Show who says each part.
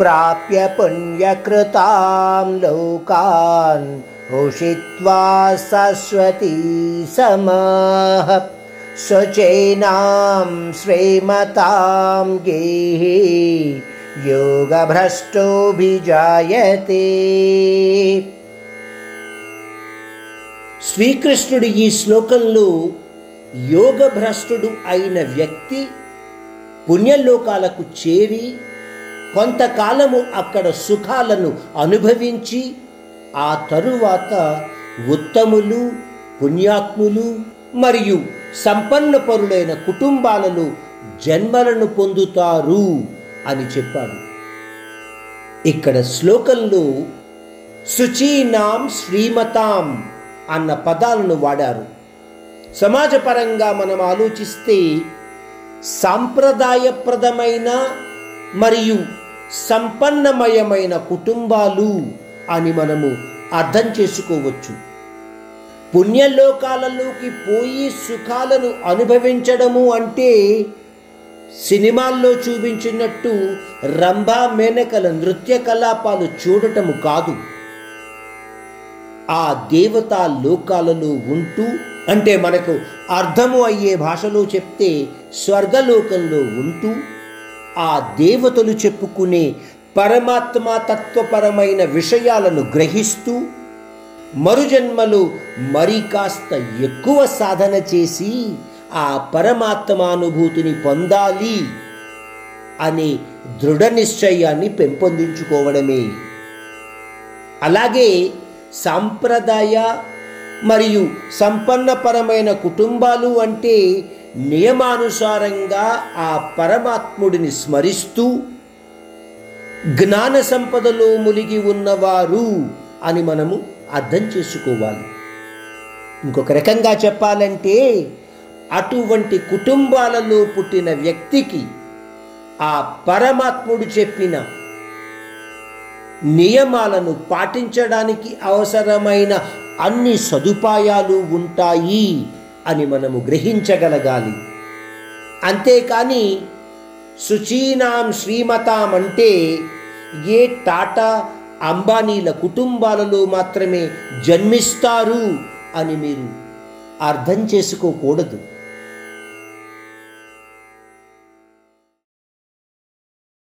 Speaker 1: ప్రాప్య పుణ్యకృతాం లోకాన్ उषित्वा सरस्वती సమాహ స్వచైనాం श्रीमतां గేహి యోగభ్రష్టోభిజాయతే శ్రీకృష్ణుడు ఈ శ్లోకంలో యోగభ్రష్టుడు అయిన వ్యక్తి పుణ్యలోకాలకు చేరి కొంతకాలము అక్కడ సుఖాలను అనుభవించి ఆ తరువాత ఉత్తములు పుణ్యాత్ములు మరియు సంపన్న పరులైన కుటుంబాలలో జన్మలను పొందుతారు అని చెప్పాడు. ఇక్కడ శ్లోకంలో శుచీనాం శ్రీమతాం అన్న పదాలను వాడారు. సమాజపరంగా మనం ఆలోచిస్తే సాంప్రదాయప్రదమైన మరియు సంపన్నమయమైన కుటుంబాలు అని మనము అర్థం చేసుకోవచ్చు. పుణ్యలోకాలలోకి పోయి సుఖాలను అనుభవించడము అంటే సినిమాల్లో చూపించినట్టు రంభా మేనకల నృత్య కలాపాలు చూడటము కాదు. ఆ దేవతా లోకాలలో ఉంటూ అంటే మనకు అర్థము అయ్యే భాషలో చెప్తే స్వర్గలోకంలో ఉంటూ ఆ దేవతలు చెప్పుకునే పరమాత్మ తత్వపరమైన విషయాలను గ్రహిస్తూ మరుజన్మలో మరి కాస్త ఎక్కువ సాధన చేసి ఆ పరమాత్మానుభూతిని పొందాలి అనే దృఢ నిశ్చయాన్ని పెంపొందించుకోవడమే. అలాగే సాంప్రదాయ మరియు సంపన్నపరమైన కుటుంబాలు అంటే నియమానుసారంగా ఆ పరమాత్ముడిని స్మరిస్తూ జ్ఞాన సంపదలో మునిగి ఉన్నవారు అని మనము అర్థం చేసుకోవాలి. ఇంకొక రకంగా చెప్పాలంటే అటువంటి కుటుంబాలలో పుట్టిన వ్యక్తికి ఆ పరమాత్ముడు చెప్పిన నియమాలను పాటించడానికి అవసరమైన అన్ని సదుపాయాలు ఉంటాయి. అని మనము గ్రహించగలగాలి. అంతేకాని శుచీనాం శ్రీమతాం అంటే ఏ టాటా అంబానీల కుటుంబాలలో మాత్రమే జన్మిస్తారు అని మీరు అర్థం చేసుకోకూడదు.